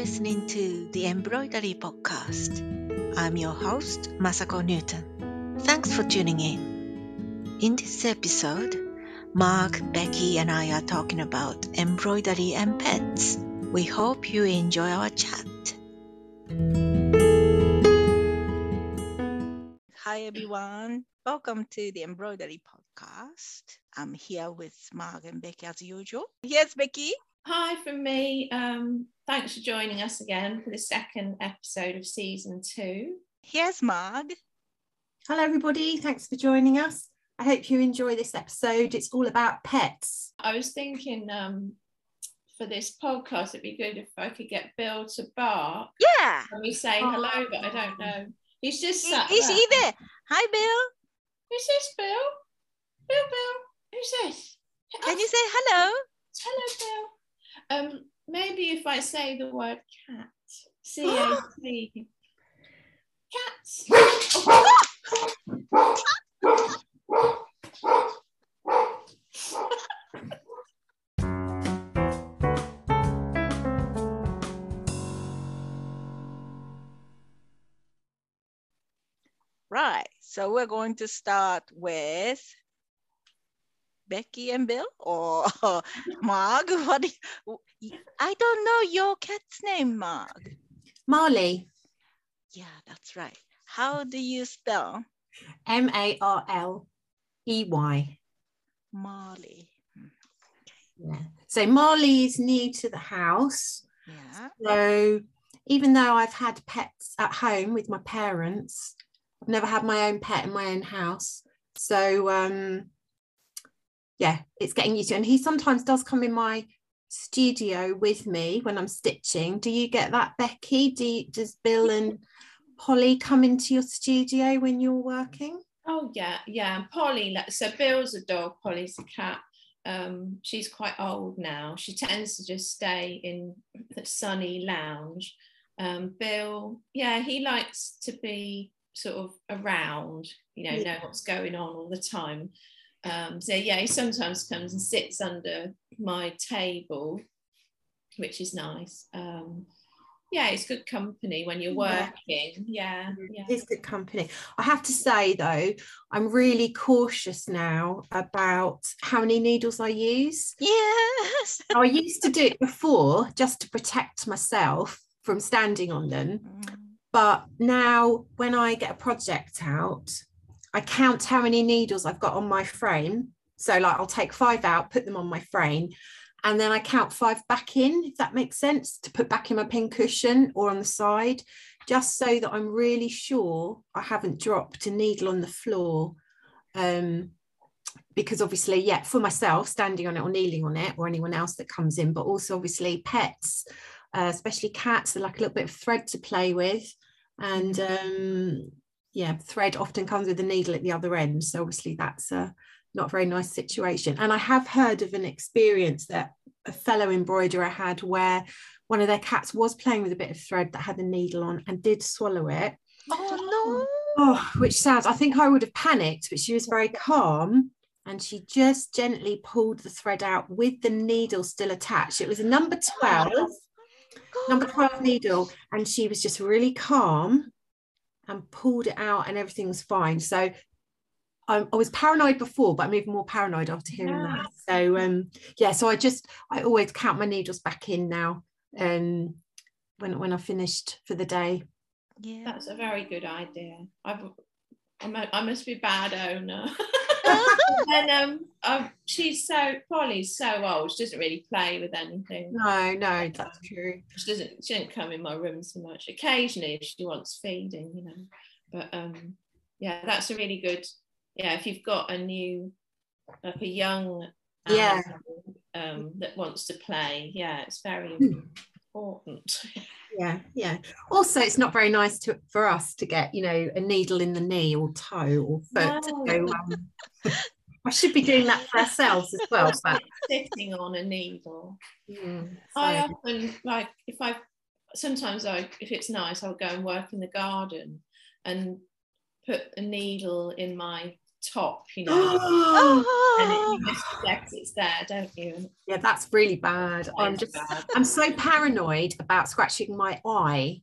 listening to the Embroidery Podcast. I'm your host, Masako Newton. Thanks for tuning in. In this episode, Marg, Becky, and I are talking about embroidery and pets. We hope you enjoy our chat. Hi, everyone. Welcome to the Embroidery Podcast. I'm here with Marg and Becky as usual. Yes, Becky. Hi from me. Um, thanks for joining us again for the second episode of season two. Here's Marg. Hello, everybody. Thanks for joining us. I hope you enjoy this episode. It's all about pets. I was thinking um, for this podcast, it'd be good if I could get Bill to bark. Yeah. And we say hello, but I don't know. He's just He- sat He's there. he there. Hi, Bill. Who's this, Bill? Bill, Bill. Who's this? Can you say hello? Hello, Bill. Um, maybe if I say the word cat, C A T. Cats. Right. So we're going to start with Becky and Bill or Marg. What? do you- I don't know your cat's name, Marg. Marley, Yeah, that's right. How do you spell M A R L E Y. Marley? Yeah. So Marley is new to the house. Yeah. So even though I've had pets at home with my parents, I've never had my own pet in my own house. So um yeah, it's getting used to. And he sometimes does come in my studio with me when I'm stitching. Do you get that, Becky? Do you, does Bill and Polly come into your studio when you're working? Oh yeah, yeah. And Polly, so Bill's a dog, Polly's a cat. Um, she's quite old now. She tends to just stay in the sunny lounge. Um, Bill, yeah, he likes to be sort of around, you know, Yeah. know what's going on all the time. Um, so yeah, he sometimes comes and sits under my table, which is nice. Um, yeah, it's good company when you're working. Yeah, yeah. It's good company. I have to say though, I'm really cautious now about how many needles I use. Yes. I used to do it before just to protect myself from standing on them. Mm, But now when I get a project out, I count how many needles I've got on my frame. So like I'll take five out, put them on my frame, and then I count five back in, if that makes sense, to put back in my pin cushion or on the side, just so that I'm really sure I haven't dropped a needle on the floor. Um, because obviously, yeah, for myself, standing on it or kneeling on it, or anyone else that comes in, but also obviously pets, uh, especially cats, are like a little bit of thread to play with. And um, yeah, thread often comes with a needle at the other end. So obviously, that's a not very nice situation. And I have heard of an experience that a fellow embroiderer had where one of their cats was playing with a bit of thread that had a needle on and did swallow it. Oh no Oh, which sounds, I think I would have panicked, but she was very calm and she just gently pulled the thread out with the needle still attached. It was a number 12, no. number 12 needle, and she was just really calm and pulled it out and everything was fine. So I, I was paranoid before, but I'm even more paranoid after hearing that. So um yeah, so I just I always count my needles back in now um when when I finished for the day. Yeah. That's a very good idea. I've, I'm a, I must be a bad owner. and um, i she's so Polly's so old. She doesn't really play with anything. No, no, that's true. She doesn't. She doesn't come in my room so much. Occasionally, if she wants feeding, you know. But um, yeah, that's a really good. Yeah, if you've got a new, like a young, Yeah. um, that wants to play, yeah, it's very. important. Yeah, yeah. Also, it's not very nice to for us to get, you know, a needle in the knee or toe or foot. No. go, um, I should be doing that for ourselves as well. But Sitting on a needle. mm, I often like if I sometimes I if it's nice I'll go and work in the garden and put a needle in my top, you know, and it, you forget it's there, don't you? yeah, that's really bad. I'm just, bad. I'm so paranoid about scratching my eye.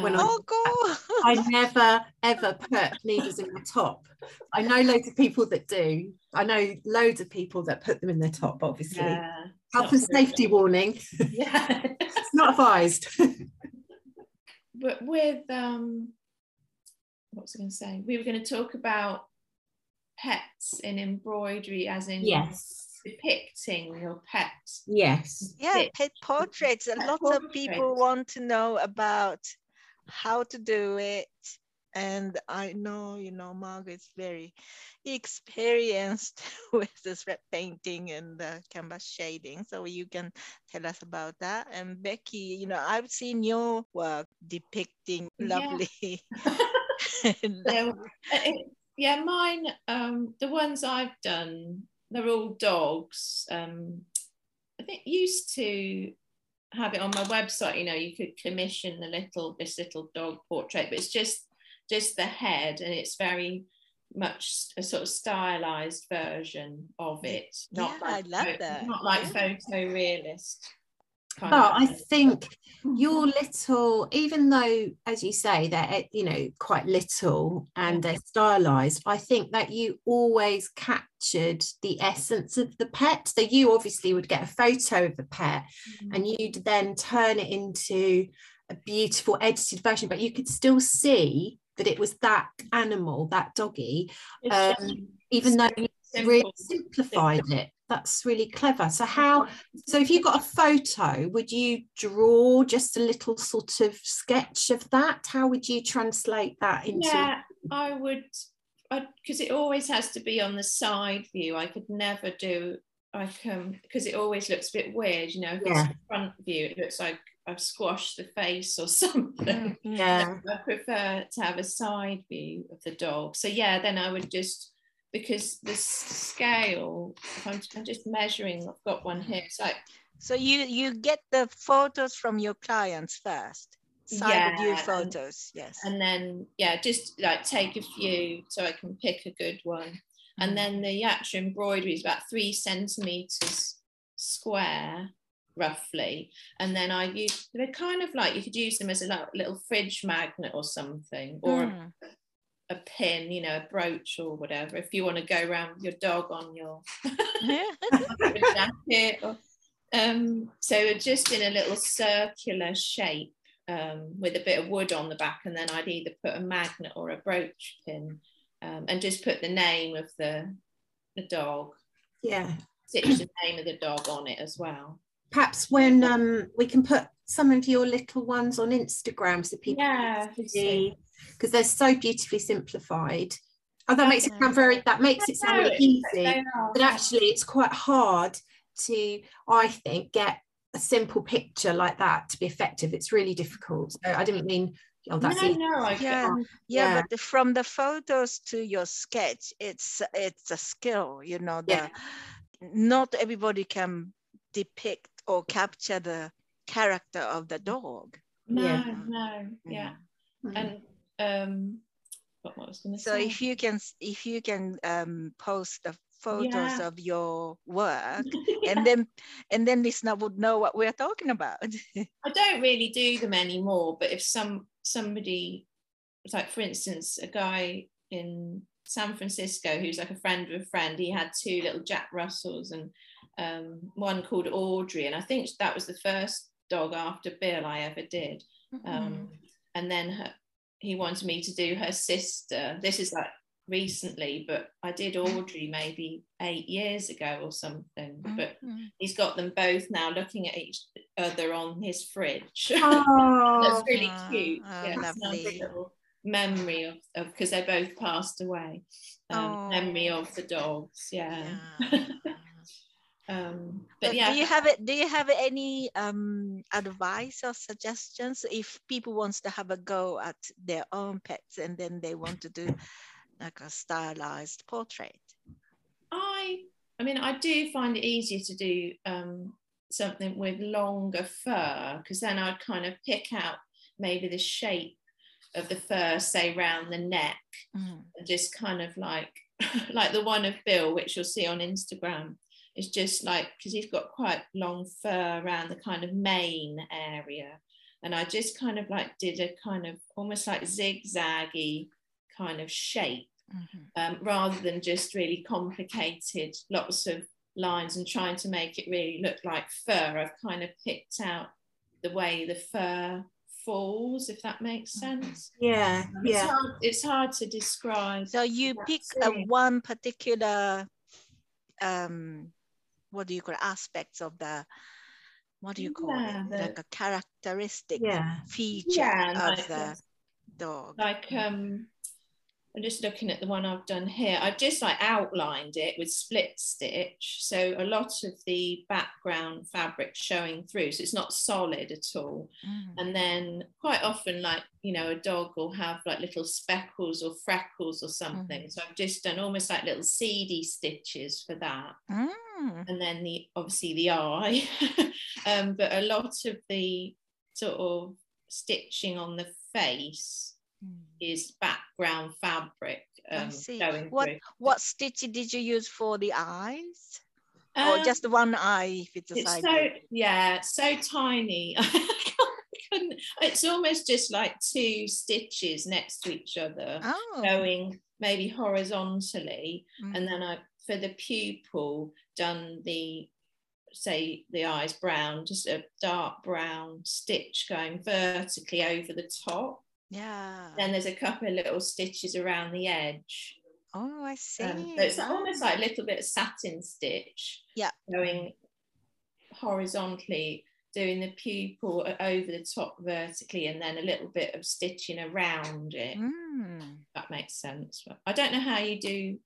When Oh, God. I never ever put needles in my top. I know loads of people that do. I know loads of people that put them in their top, obviously. yeah, Health and safety good. warning. Yeah. It's not advised. but with um what was I going to say? We were going to talk about pets in embroidery, as in yes. depicting your pet. Yes. Yeah, Fit. pet portraits. A Pet lot of people want to know about how to do it. And I know, you know, Margaret's very experienced with this red painting and the canvas shading. So you can tell us about that. And Becky, you know, I've seen your work depicting lovely. Yeah, uh, it- yeah, mine. Um, the ones I've done, they're all dogs. Um, I think used to have it on my website. You know, you could commission the little this little dog portrait, but it's just just the head, and it's very much a sort of stylized version of it. Not Yeah, I like love pho- that. Not like Yeah. photorealist. Kind But I think your little, even though, as you say, they're eh, you know quite little and they're stylized, I think that you always captured the essence of the pet. So you obviously would get a photo of the pet, and you'd then turn it into a beautiful edited version, but you could still see that it was that animal, that doggy, um, even though you really simplified it. That's really clever. So how so if you got a photo, would you draw just a little sort of sketch of that? How would you translate that into Yeah, I would, because it always has to be on the side view. I could never do, I can, because it always looks a bit weird, you know, if Yeah. it's front view, it looks like I've squashed the face or something. Mm, yeah. I prefer to have a side view of the dog. So yeah, then I would just, because the scale, I'm, I'm just measuring, I've got one here, it's like So you you get the photos from your clients first. Side Yeah, and- photos, yes. and then yeah just like take a few so i can pick a good one and then the actual embroidery is about three centimeters square roughly and then i use they're kind of like you could use them as a little fridge magnet or something or Mm. A pin you know a brooch or whatever if you want to go around with your dog on your jacket or, um, so just in a little circular shape um, with a bit of wood on the back and then I'd either put a magnet or a brooch pin um, and just put the name of the, the dog. Yeah. stitch the name of the dog on it as well. Perhaps when um we can put some of your little ones on Instagram so people yeah can see because they're so beautifully simplified. Oh, that makes it sound very that makes it sound really easy. but actually it's quite hard to i think get a simple picture like that to be effective it's really difficult so i didn't mean oh that's no, no, I Yeah, yeah, Yeah. but the- from the photos to your sketch, it's it's a skill, you know. The Yeah. not everybody can depict or capture the character of the dog. no, Yeah. no, yeah, Mm. and um, what was going to So say? if you can if you can um, post the photos Yeah. of your work, and then and then listener would know what we're talking about. I don't really do them anymore, but if some somebody, like for instance, a guy in San Francisco who's like a friend of a friend, he had two little Jack Russells and um, one called Audrey, and I think that was the first dog after Bill I ever did. Um, and then her, he wanted me to do her sister. This is like recently, but I did Audrey maybe eight years ago or something. But Mhm. he's got them both now looking at each other on his fridge. oh, That's really cute. oh, yeah, it's a nice lovely. little memory of because they both passed away. Um, Memory Oh. of the dogs. Yeah. Yeah. um, But but yeah, do you have it? Do you have any um, advice or suggestions if people wants to have a go at their own pets and then they want to do like a stylized portrait? I I mean I do find it easier to do um, something with longer fur because then I'd kind of pick out maybe the shape of the fur, say round the neck, Mm. and just kind of like like the one of Bill, which you'll see on Instagram, is just like because he's got quite long fur around the kind of mane area. And I just kind of like did a kind of almost like zigzaggy kind of shape Mhm. um, rather than just really complicated lots of lines and trying to make it really look like fur. I've kind of picked out the way the fur falls, if that makes sense. Yeah, Um, It's, yeah. hard, it's hard to describe. So you pick a one particular, um, what do you call aspects of the, what do you call Yeah, it, the- like a characteristic Yeah. feature Yeah, of like the dog. like um I'm just looking at the one I've done here. I've just like outlined it with split stitch. So a lot of the background fabric showing through. So it's not solid at all. Mm. And then quite often, like, you know, a dog will have like little speckles or freckles or something. So I've just done almost like little seedy stitches for that. Mm. And then the obviously the eye. um, but a lot of the sort of stitching on the face Mm. is background fabric I um, see. going What through. what stitch did you use for the eyes? Um, or just the one eye if it's a it's side so yeah, so tiny. It's almost just like two stitches next to each other, Oh. going maybe horizontally, mm. and then I for the pupil done the say the eyes brown, just a dark brown stitch going vertically over the top. Yeah. Then there's a couple of little stitches around the edge. oh, I see. Um, so it's almost like a little bit of satin stitch. Yeah. Going horizontally, doing the pupil over the top vertically, and then a little bit of stitching around it. Mm. That makes sense. I don't know how you do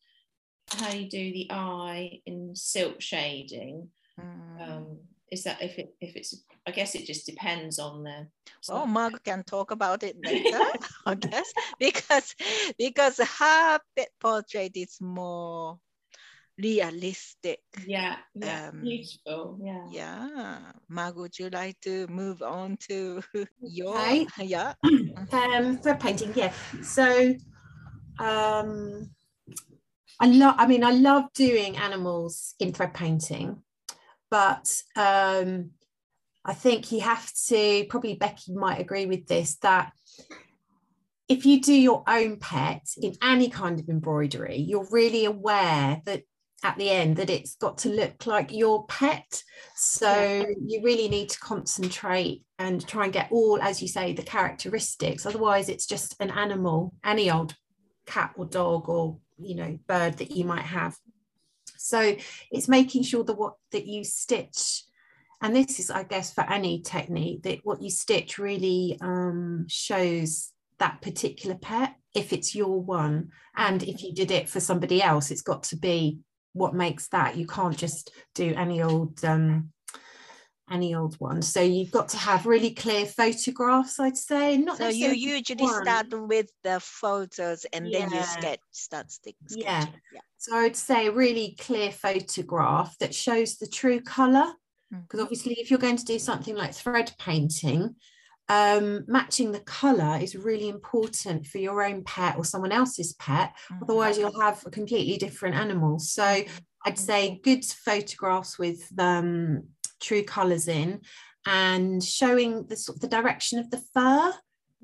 how you do the eye in silk shading. Mm. Um, is that if it if it's I guess it just depends on the Oh, Marg can talk about it later, I guess, because because her pet portrait is more realistic. yeah yeah Um, beautiful yeah Yeah, Marg, would you like to move on to your Okay. yeah? um thread painting yeah so um i love i mean i love doing animals in thread painting but um i think you have to probably becky might agree with this that if you do your own pet in any kind of embroidery you're really aware that at the end that it's got to look like your pet. So Yeah. you really need to concentrate and try and get all as you say the characteristics. Otherwise it's just an animal any old cat or dog or you know bird that you might have so it's making sure that what that you stitch and this is i guess for any technique that what you stitch really um, shows that particular pet if it's your one. And if you did it for somebody else it's got to be what makes that. You can't just do any old um any old one so you've got to have really clear photographs i'd say not So you usually one. start with the photos and then you sketch, start stick Yeah. sketching. Yeah. So I would say a really clear photograph that shows the true colour. Because Mhm. obviously, if you're going to do something like thread painting, um, matching the colour is really important for your own pet or someone else's pet. Mhm. Otherwise, you'll have a completely different animal. So I'd say good photographs with um, true colours in and showing the sort of the direction of the fur.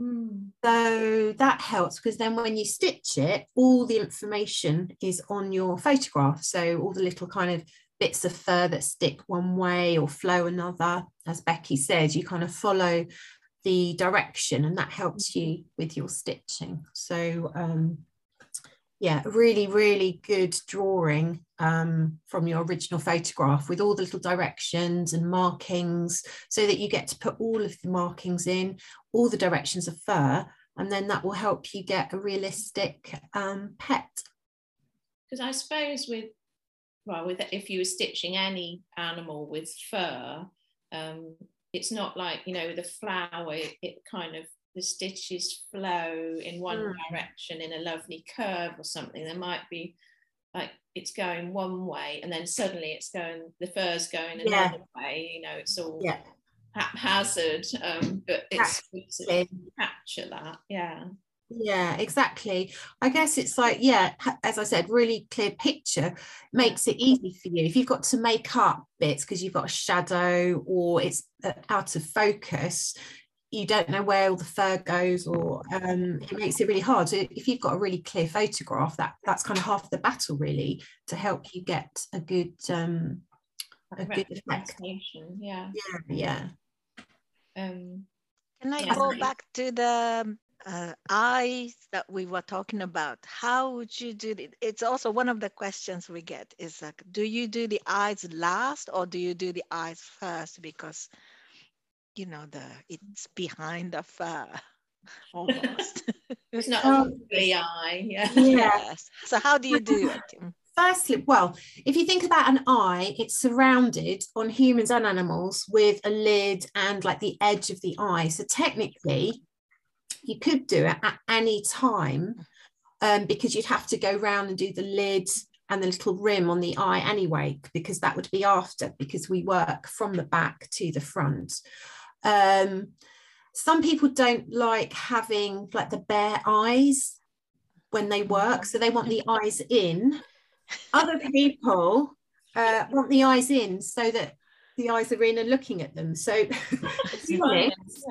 Mm. So that helps because then when you stitch it, all the information is on your photograph. So all the little kind of bits of fur that stick one way or flow another, as Becky says, you kind of follow the direction and that helps you with your stitching. So um, yeah, really, really good drawing um, from your original photograph with all the little directions and markings so that you get to put all of the markings in all the directions of fur, and then that will help you get a realistic um, pet. because I suppose with well with if you were stitching any animal with fur, um, it's not like you know with a flower it, it kind of the stitches flow in one Mm. direction in a lovely curve or something. There might be like it's going one way and then suddenly it's going the fur's going Yeah. another way. You know, it's all Yeah. haphazard, um, but it's Exactly. capture that. Yeah. yeah exactly i guess it's like yeah as i said really clear picture makes it easy for you if you've got to make up bits because you've got a shadow or it's uh, out of focus you don't know where all the fur goes or um, it makes it really hard so if you've got a really clear photograph that that's kind of half the battle really to help you get a good um a good effect yeah yeah yeah um Can I Yeah. go back to the uh, eyes that we were talking about? How would you do it? It's also one of the questions we get is like, do you do the eyes last or do you do the eyes first? Because you know the it's behind the fur almost. it's not Um, a eye yeah yeah yes. So how do you do it? firstly, well, if you think about an eye, it's surrounded on humans and animals with a lid and like the edge of the eye. So technically, you could do it at any time um, because you'd have to go round and do the lid and the little rim on the eye anyway, because that would be after, because we work from the back to the front. Um, some people don't like having like the bare eyes when they work, so they want the eyes in other people uh, want the eyes in so that the eyes are in and looking at them. So to be honest,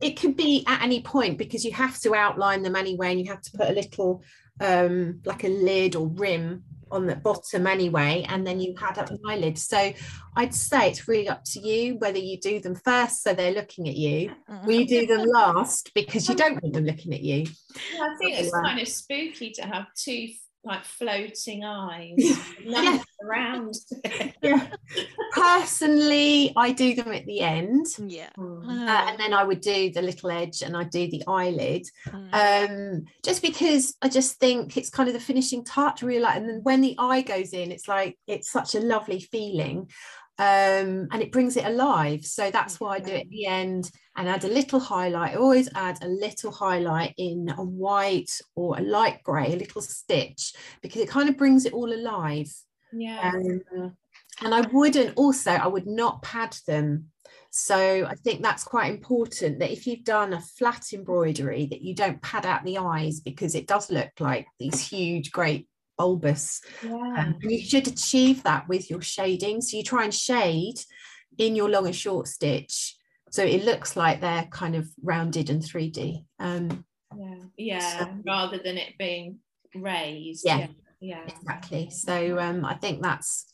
it could be at any point because you have to outline them anyway, and you have to put a little um, like a lid or rim on the bottom anyway, and then you had up an eyelid. So I'd say it's really up to you whether you do them first so they're looking at you, mm-hmm. or you do them last because you don't want them looking at you. Yeah, I think it's kind of spooky to have two like floating eyes, Yeah. around. Yeah. Personally, I do them at the end. Yeah. Uh, and then I would do the little edge and I'd do the eyelid. Mm. Um, just because I just think it's kind of the finishing touch, really like, and then when the eye goes in, it's like it's such a lovely feeling. Um, and it brings it alive. So that's why I do it at the end and add a little highlight. I always add a little highlight in a white or a light grey, a little stitch, because it kind of brings it all alive. yeah. Um, and I wouldn't also, I would not pad them. So I think that's quite important that if you've done a flat embroidery, that you don't pad out the eyes because it does look like these huge, great bulbous. yeah. Um, and you should achieve that with your shading. So you try and shade in your long and short stitch. So it looks like they're kind of rounded and 3D. Um, yeah. Yeah. So- Rather than it being raised. Yeah. Yeah. Yeah. exactly so um, i think that's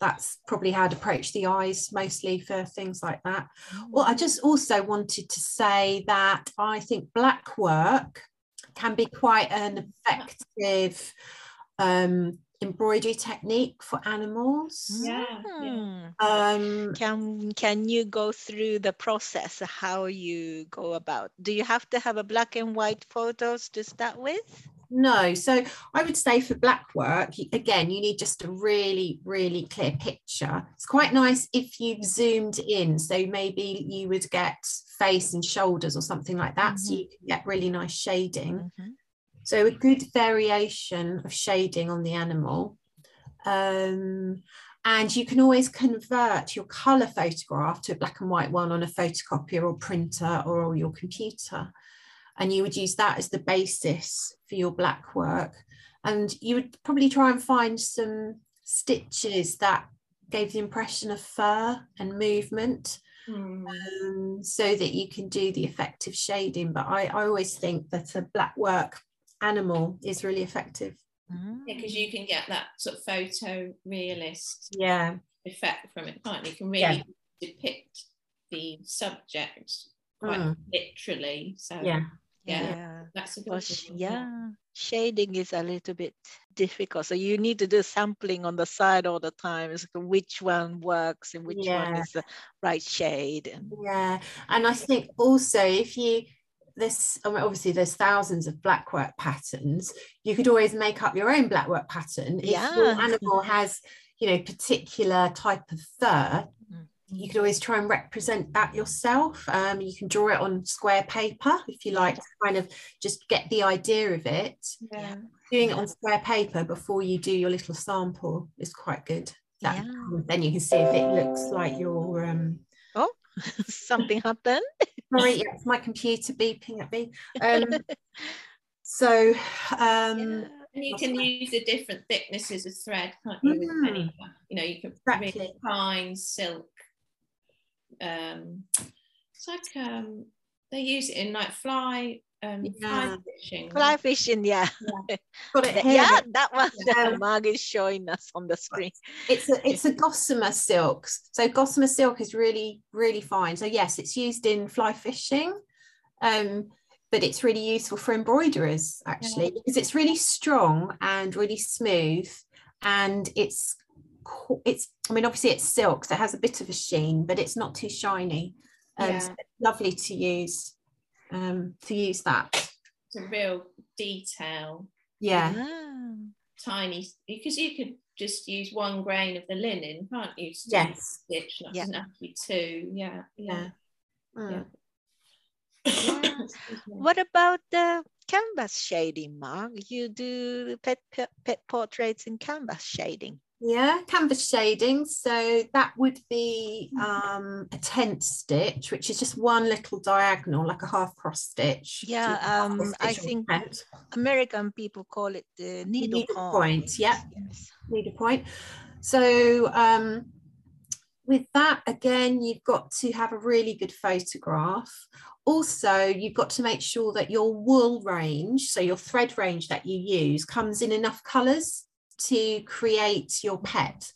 that's probably how i'd approach the eyes mostly for things like that well i just also wanted to say that i think black work can be quite an effective um, embroidery technique for animals Yeah, yeah. Mm. um, Can can you go through the process how you go about? Do you have to have a black and white photos to start with? No, so I would say for black work, again, you need just a really, really clear picture. It's quite nice if you've zoomed in. So maybe you would get face and shoulders or something like that. So you can get really nice shading. Mhm. So a good variation of shading on the animal. Um, and you can always convert your colour photograph to a black and white one on a photocopier or printer or your computer. And you would use that as the basis for your black work. And you would probably try and find some stitches that gave the impression of fur and movement Mm. um, so that you can do the effective shading. But I, I always think that a black work animal is really effective. Mm. Yeah, because you can get that sort of photo realist Yeah. effect from it, can't you? You can really Yeah. depict the subject quite Mm. literally. So Yeah. Yeah, Yeah. that's a Well, sh- yeah, shading is a little bit difficult. So you need to do sampling on the side all the time. It's like which one works and which one is the right shade. And Yeah. And I think also if you this I mean, obviously there's thousands of blackwork patterns, you could always make up your own blackwork pattern. If your Yeah. animal has, you know, particular type of fur, Mm. You could always try and represent that yourself. Um, you can draw it on square paper if you like to kind of just get the idea of it. Yeah. Doing it on square paper before you do your little sample is quite good. That, Yeah. Then you can see if it looks like your um something happened. sorry, yeah, it's my computer beeping at me. Um, So um, and you can use the different thicknesses of thread, can't you? with Mm. any- you know, you can Exactly. really fine silk. Um, it's like um, they use it in like fly um, fly fishing. Fly fishing, yeah. got it Th- here. Yeah, that one Yeah. that Marg is showing us on the screen. It's a it's a gossamer silk. So gossamer silk is really really fine. So yes, it's used in fly fishing, um, but it's really useful for embroiderers actually because it's really strong and really smooth, and it's co- it's I mean obviously it's silk, so it has a bit of a sheen, but it's not too shiny. Um, Yeah. so lovely to use um, to use that. It's a real detail, Yeah. Ah. tiny because you could just use one grain of the linen, can't you? to Yes. Stitch. That Yeah. doesn't have to two. Yeah. Yeah. Mm. Yeah. What about the canvas shading, Marg? You do pet, pet pet portraits in canvas shading. Yeah, canvas shading. So that would be um, a tent stitch, which is just one little diagonal, like a half cross stitch. Yeah, cross um, I stitch on think- tent. American people call it the needle, needle point. point, yeah. Yes. needle point. So um, with that, again, you've got to have a really good photograph. Also, you've got to make sure that your wool range, so your thread range that you use, comes in enough colours to create your pet.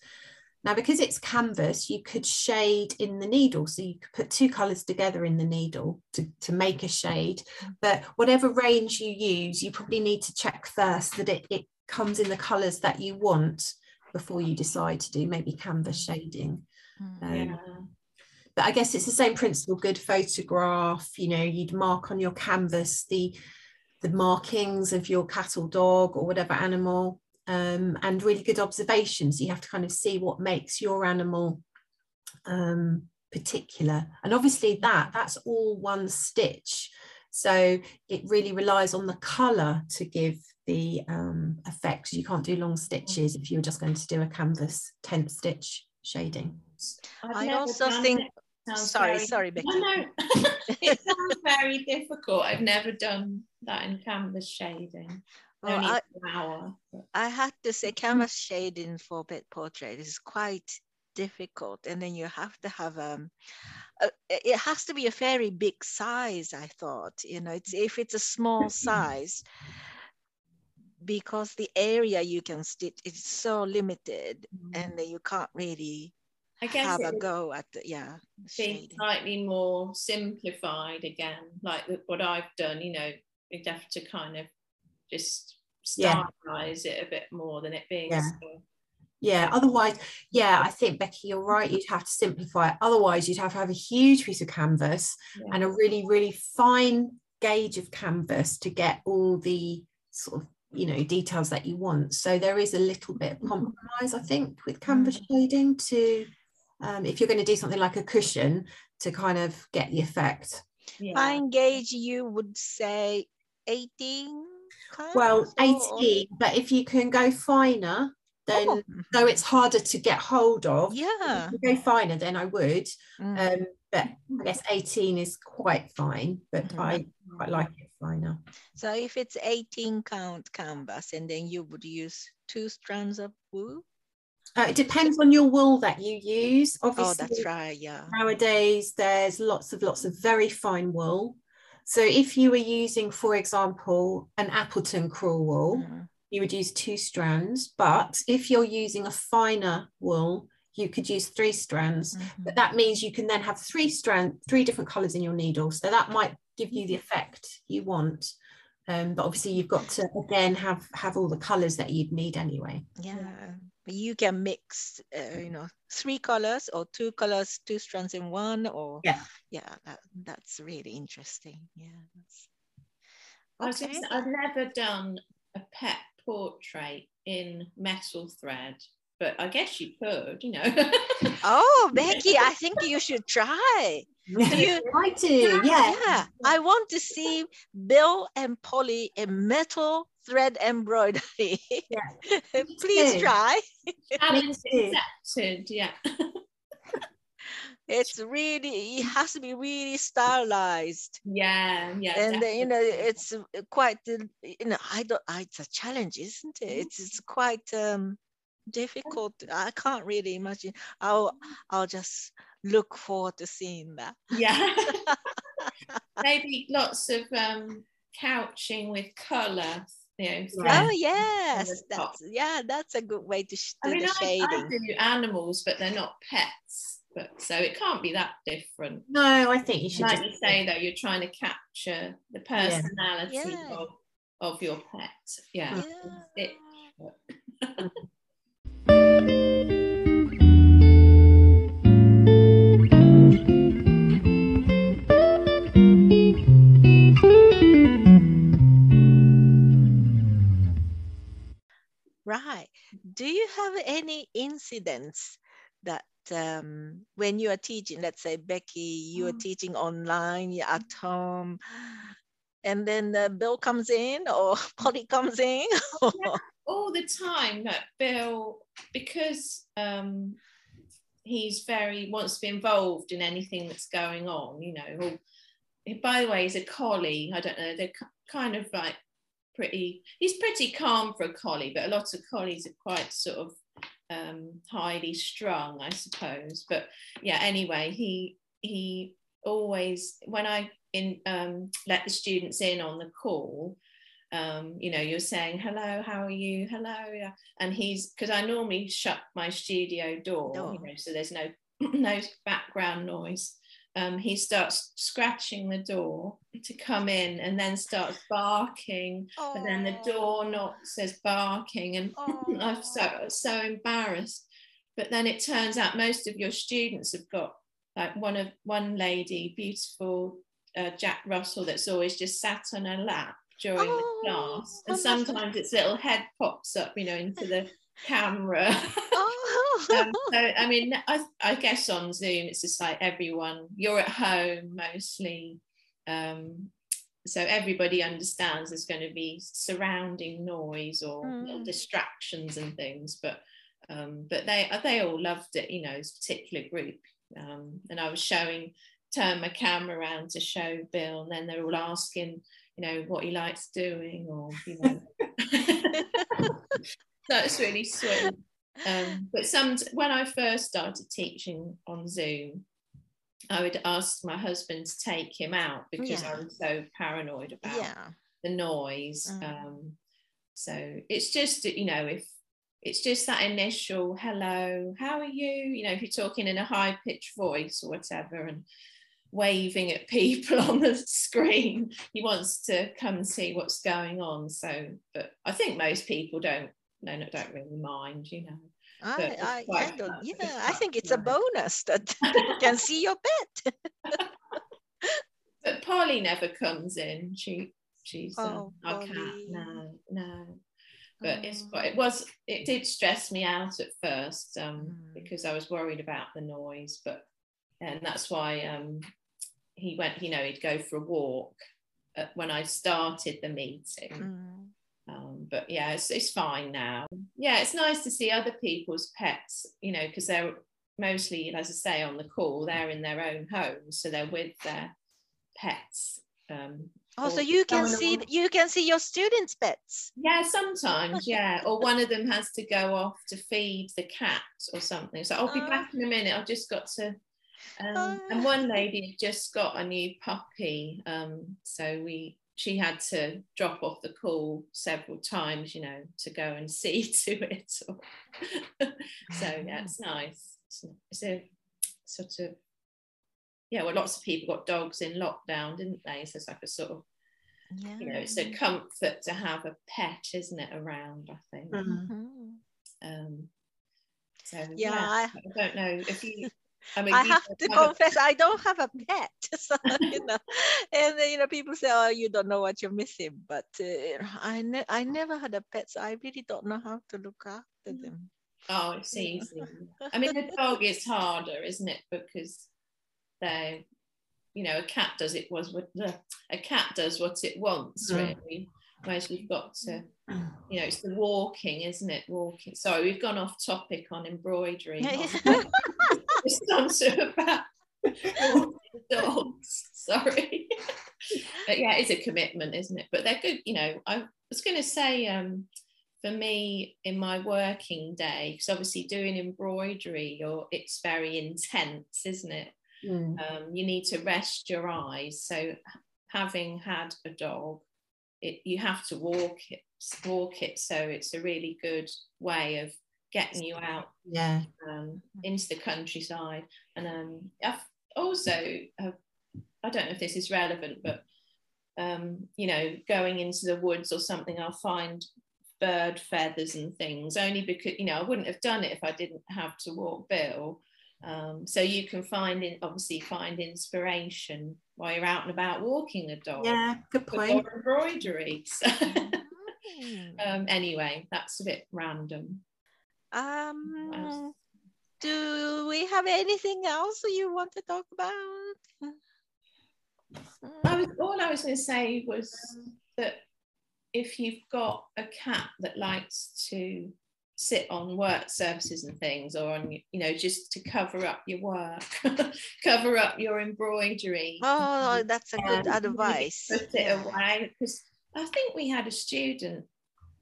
Now, because it's canvas, you could shade in the needle. So you could put two colours together in the needle to, to make a shade. But whatever range you use, you probably need to check first that it, it comes in the colours that you want before you decide to do maybe canvas shading. Mm. Um, Yeah. But I guess it's the same principle, good photograph, you know, you'd mark on your canvas the the markings of your cat or dog or whatever animal um, and really good observations. You have to kind of see what makes your animal um, particular. And obviously that, that's all one stitch. So it really relies on the colour to give the um, effect. You can't do long stitches if you were just going to do a canvas tent stitch shading. I've I never also think- Sorry, very- sorry, Becky. No, no. it sounds very difficult. I've never done that in canvas shading. Well, I, flower. I had to say canvas shading for pet portrait is quite difficult and then you have to have um a, it has to be a very big size i thought you know it's if it's a small size because the area you can stitch is so limited and then you can't really I guess have a go at the yeah be shading. slightly more simplified again, like what I've done. You know, you'd have to kind of just Yeah. stylize it a bit more than it being. Yeah. so- Yeah, otherwise, yeah, I think Becky, you're right. You'd have to simplify it. Otherwise, you'd have to have a huge piece of canvas yeah. and a really, really fine gauge of canvas to get all the sort of you know details that you want. So there is a little bit of compromise, I think, with canvas shading to um, if you're going to do something like a cushion to kind of get the effect. Yeah. fine gauge you would say 18 Well, counts or- 18, but if you can go finer, then Oh, so it's harder to get hold of. yeah If you go finer, then I would. Mm. Um, but I guess 18 is quite fine, but Mhm. I quite like it finer. So if it's 18 count canvas and then you would use two strands of wool? Uh, it depends on your wool that you use. Oh, that's right. Yeah. nowadays there's lots of lots of very fine wool. So if you were using, for example, an Appleton crewel wool, Mhm. you would use two strands. But if you're using a finer wool, you could use three strands. Mhm. But that means you can then have three strand, three different colors in your needle. So that might give you the effect you want. Um, but obviously you've got to again have have all the colors that you'd need anyway. Yeah. But You can mix, uh, you know, three colors or two colors, two strands in one, or Yeah. yeah, that, that's really interesting. Yeah. that's- Okay. gonna say, I've never done a pet portrait in metal thread, but I guess you could, you know. Oh, Becky, I think you should try. you- I do, yeah. Yeah, I want to see Bill and Polly in metal thread embroidery. Please too. try. Challenge too. accepted, yeah. it's really it has to be really stylized yeah yeah and uh, you know it's uh, quite uh, you know i don't I, it's a challenge isn't it it's, it's quite um difficult i can't really imagine i'll i'll just look forward to seeing that yeah maybe lots of um couching with color you know Yeah. oh yes that's yeah that's a good way to sh- I do mean, the I, I shading do animals, but they're not pets. But so it can't be that different. No, I think you should Like just you say, though, you're trying to capture the personality Yeah. of, of your pet. Yeah. yeah. It- incidents that um, when you are teaching, let's say Becky, you are Mm. teaching online, you're at home, and then the bill comes in or Polly comes in? all the time that Bill, because um, he's very wants to be involved in anything that's going on, you know. Or, by the way, he's a collie. I don't know. They're kind of like pretty. He's pretty calm for a collie, but a lot of collies are quite sort of um, highly strung, I suppose. But yeah, anyway, he he always when I in um, let the students in on the call, um, you know, you're saying hello, how are you? Hello, yeah. And he's because I normally shut my studio door, Door. you know, so there's no no background noise. Um, he starts scratching the door to come in and then starts barking. But then the door knock says barking, and I'm so so embarrassed. But then it turns out most of your students have got like one of one lady, beautiful uh, Jack Russell, that's always just sat on her lap during Oh, the class, and sometimes its little head pops up, you know, into the camera. Oh. um, so I mean, I, I guess on Zoom it's just like everyone. You're at home mostly, um, so everybody understands there's going to be surrounding noise or little Mm. distractions and things. But um, but they they all loved it, you know, this particular group. Um, and I was showing, turn my camera around to show Bill, and then they're all asking, you know, what he likes doing, or you know. That's really sweet. Um, but some when I first started teaching on Zoom, I would ask my husband to take him out because Yeah. I was so paranoid about yeah. the noise. Mm. Um, so it's just you know if it's just that initial hello, how are you? You know, if you're talking in a high pitched voice or whatever, and waving at people on the screen, he wants to come and see what's going on. So, but I think most people don't no, no don't really mind, you know. I, I, I don't, yeah, It's I think it's a bonus that people can see your pet. But Polly never comes in. She she's um, Oh, our cat. No, no. But it's Oh. quite it was it did stress me out at first um, Mm. because I was worried about the noise, but and that's why um, he went, you know, he'd go for a walk uh, when I started the meeting. Mm. Um, but yeah, it's, it's fine now. Yeah, it's nice to see other people's pets, you know, because they're mostly, as I say, on the call, they're in their own homes, so they're with their pets. Um, Oh, so you can see you can see your students' pets. yeah, sometimes, yeah. Or one of them has to go off to feed the cat or something. So I'll be Oh. back in a minute. I've just got to. Um, Oh. and one lady just got a new puppy, um, so we she had to drop off the call several times, you know, to go and see to it. so yeah, it's nice. It's, a sort of yeah. Well, lots of people got dogs in lockdown, didn't they? So it's like a sort of Yeah. you know, it's a comfort to have a pet, isn't it, around, I think. Mhm. Mhm. Um, so, Yeah, yeah, I- I don't know if you, I mean, I have to confess, I don't have a pet. So, you know, and you know, people say, "Oh, you don't know what you're missing," but uh, I ne- I never had a pet, so I really don't know how to look after Mm. them. oh, it's easy. I mean, a dog is harder, isn't it? Because they, you know, a cat does it was what a cat does what it wants, Mm. really. Whereas you've got to, you know, it's the walking, isn't it? Walking. Sorry, we've gone off topic on embroidery. on about dogs. Sorry. but yeah, it's a commitment, isn't it? But they're good, you know. I was going to say, um, for me, in my working day, because obviously doing embroidery, or it's very intense, isn't it? Mm. Um, you need to rest your eyes. So, having had a dog, it, you have to walk it, walk it. So it's a really good way of getting you out, yeah, um, into the countryside. And um, I've also, uh, I don't know if this is relevant, but um, you know, going into the woods or something, I'll find bird feathers and things only because you know I wouldn't have done it if I didn't have to walk Bill. Um, so you can find in obviously find inspiration while you're out and about walking a dog. Yeah, good point. Embroidery. So, um, anyway, that's a bit random. Um, do we have anything else you want to talk about? I was, all I was going to say was that if you've got a cat that likes to sit on work services and things or on you know just to cover up your work cover up your embroidery. Oh that's a good advice. put it away because i think we had a student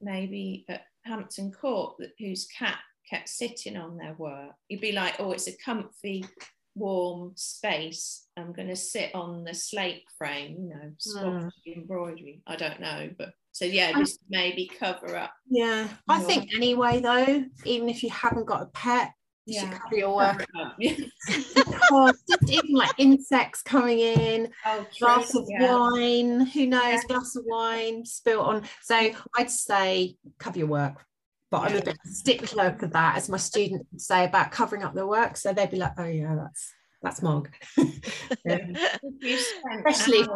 maybe at hampton court that, whose cat kept sitting on their work you'd be like oh it's a comfy warm space i'm going to sit on the slate frame you know mm. embroidery i don't know but so yeah, just maybe cover up. Yeah, I think anyway though, even if you haven't got a pet, you yeah. should cover your work up. because just even like insects coming in, oh, glass of yeah. wine, who knows, yeah. glass of wine spilt on. So I'd say cover your work. But I'm a bit stickler for that, as my students would say about covering up their work. So they'd be like, "Oh yeah, that's that's Marg." Especially if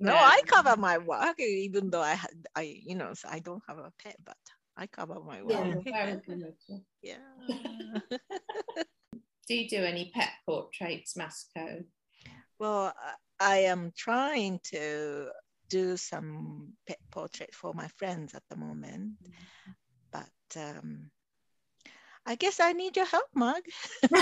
no, yeah. I cover my work, even though I had, I, you know, I don't have a pet, but I cover my work. Yeah. yeah. do you do any pet portraits, Masako? Well, I am trying to do some pet portrait for my friends at the moment, mm-hmm. but um, I guess I need your help, Marg.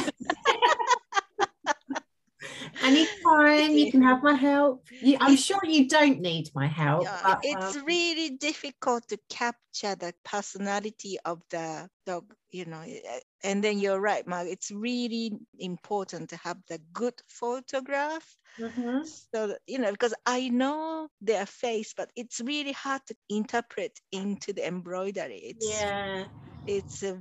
Anytime you can have my help. You, I'm sure you don't need my help. Yeah, but, it's um, really difficult to capture the personality of the dog, you know. Eh, and then you're right, Marg. It's really important to have the good photograph. Mm-hmm. So that, you know, because I know their face, but it's really hard to interpret into the embroidery. It's, yeah, it's a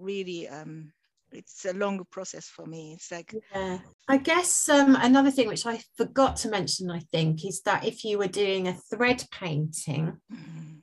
really um it's a long process for me. It's like yeah. I guess um, another thing which i forgot to mention i think is that if you were doing a thread painting mm-hmm.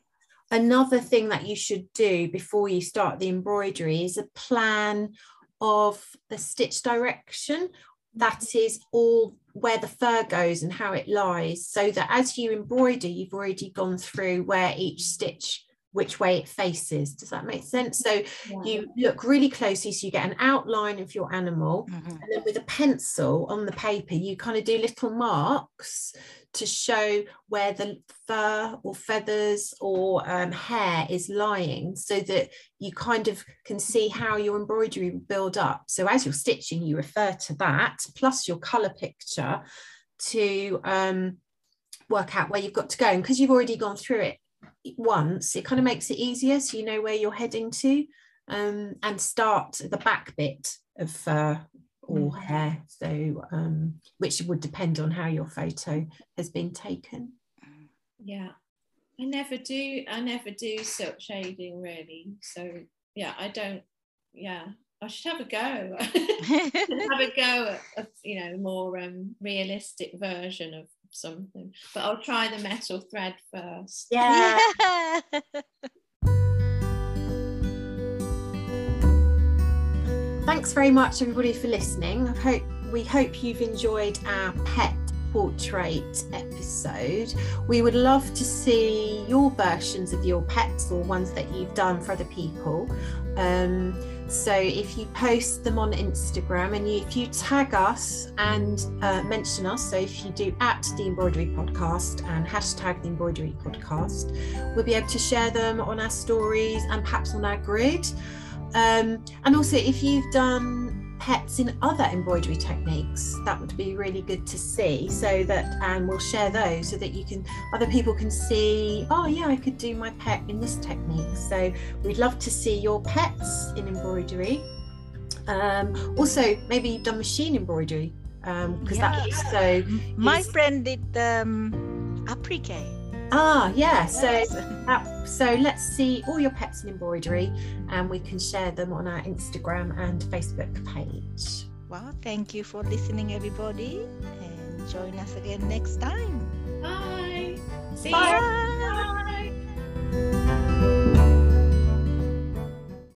another thing that you should do before you start the embroidery is a plan of the stitch direction that is all where the fur goes and how it lies so that as you embroider you've already gone through where each stitch which way it faces. Does that make sense? So yeah. you look really closely so you get an outline of your animal, mm-hmm. and then with a pencil on the paper, you kind of do little marks to show where the fur or feathers or um, hair is lying so that you kind of can see how your embroidery will build up. So as you're stitching, you refer to that plus your colour picture to um, work out where you've got to go. And because you've already gone through it once, it kind of makes it easier so you know where you're heading to um, and start the back bit of fur or mm. hair. So, um, which would depend on how your photo has been taken. Yeah, I never do. I never do silk shading really. So, yeah, I don't. Yeah, I should have a go. have a go at, a, you know, more um, realistic version of something. But I'll try the metal thread first. Yeah. Thanks very much, everybody, for listening. I hope we hope you've enjoyed our pet portrait episode. We would love to see your versions of your pets or ones that you've done for other people. Um, so if you post them on Instagram and you, if you tag us and uh, mention us, so if you do at the embroidery podcast and hashtag the embroidery podcast, we'll be able to share them on our stories and perhaps on our grid. Um, and also, if you've done pets in other embroidery techniques that would be really good to see so that and we'll share those so that you can other people can see oh yeah i could do my pet in this technique. So we'd love to see your pets in embroidery. Um, also maybe you've done machine embroidery because um, yeah. that so my friend did um applique Ah, yeah. So that, so let's see all your pets in embroidery, and we can share them on our Instagram and Facebook page. Well, thank you for listening, everybody, and join us again next time. Bye. See Bye. you. Bye. Bye.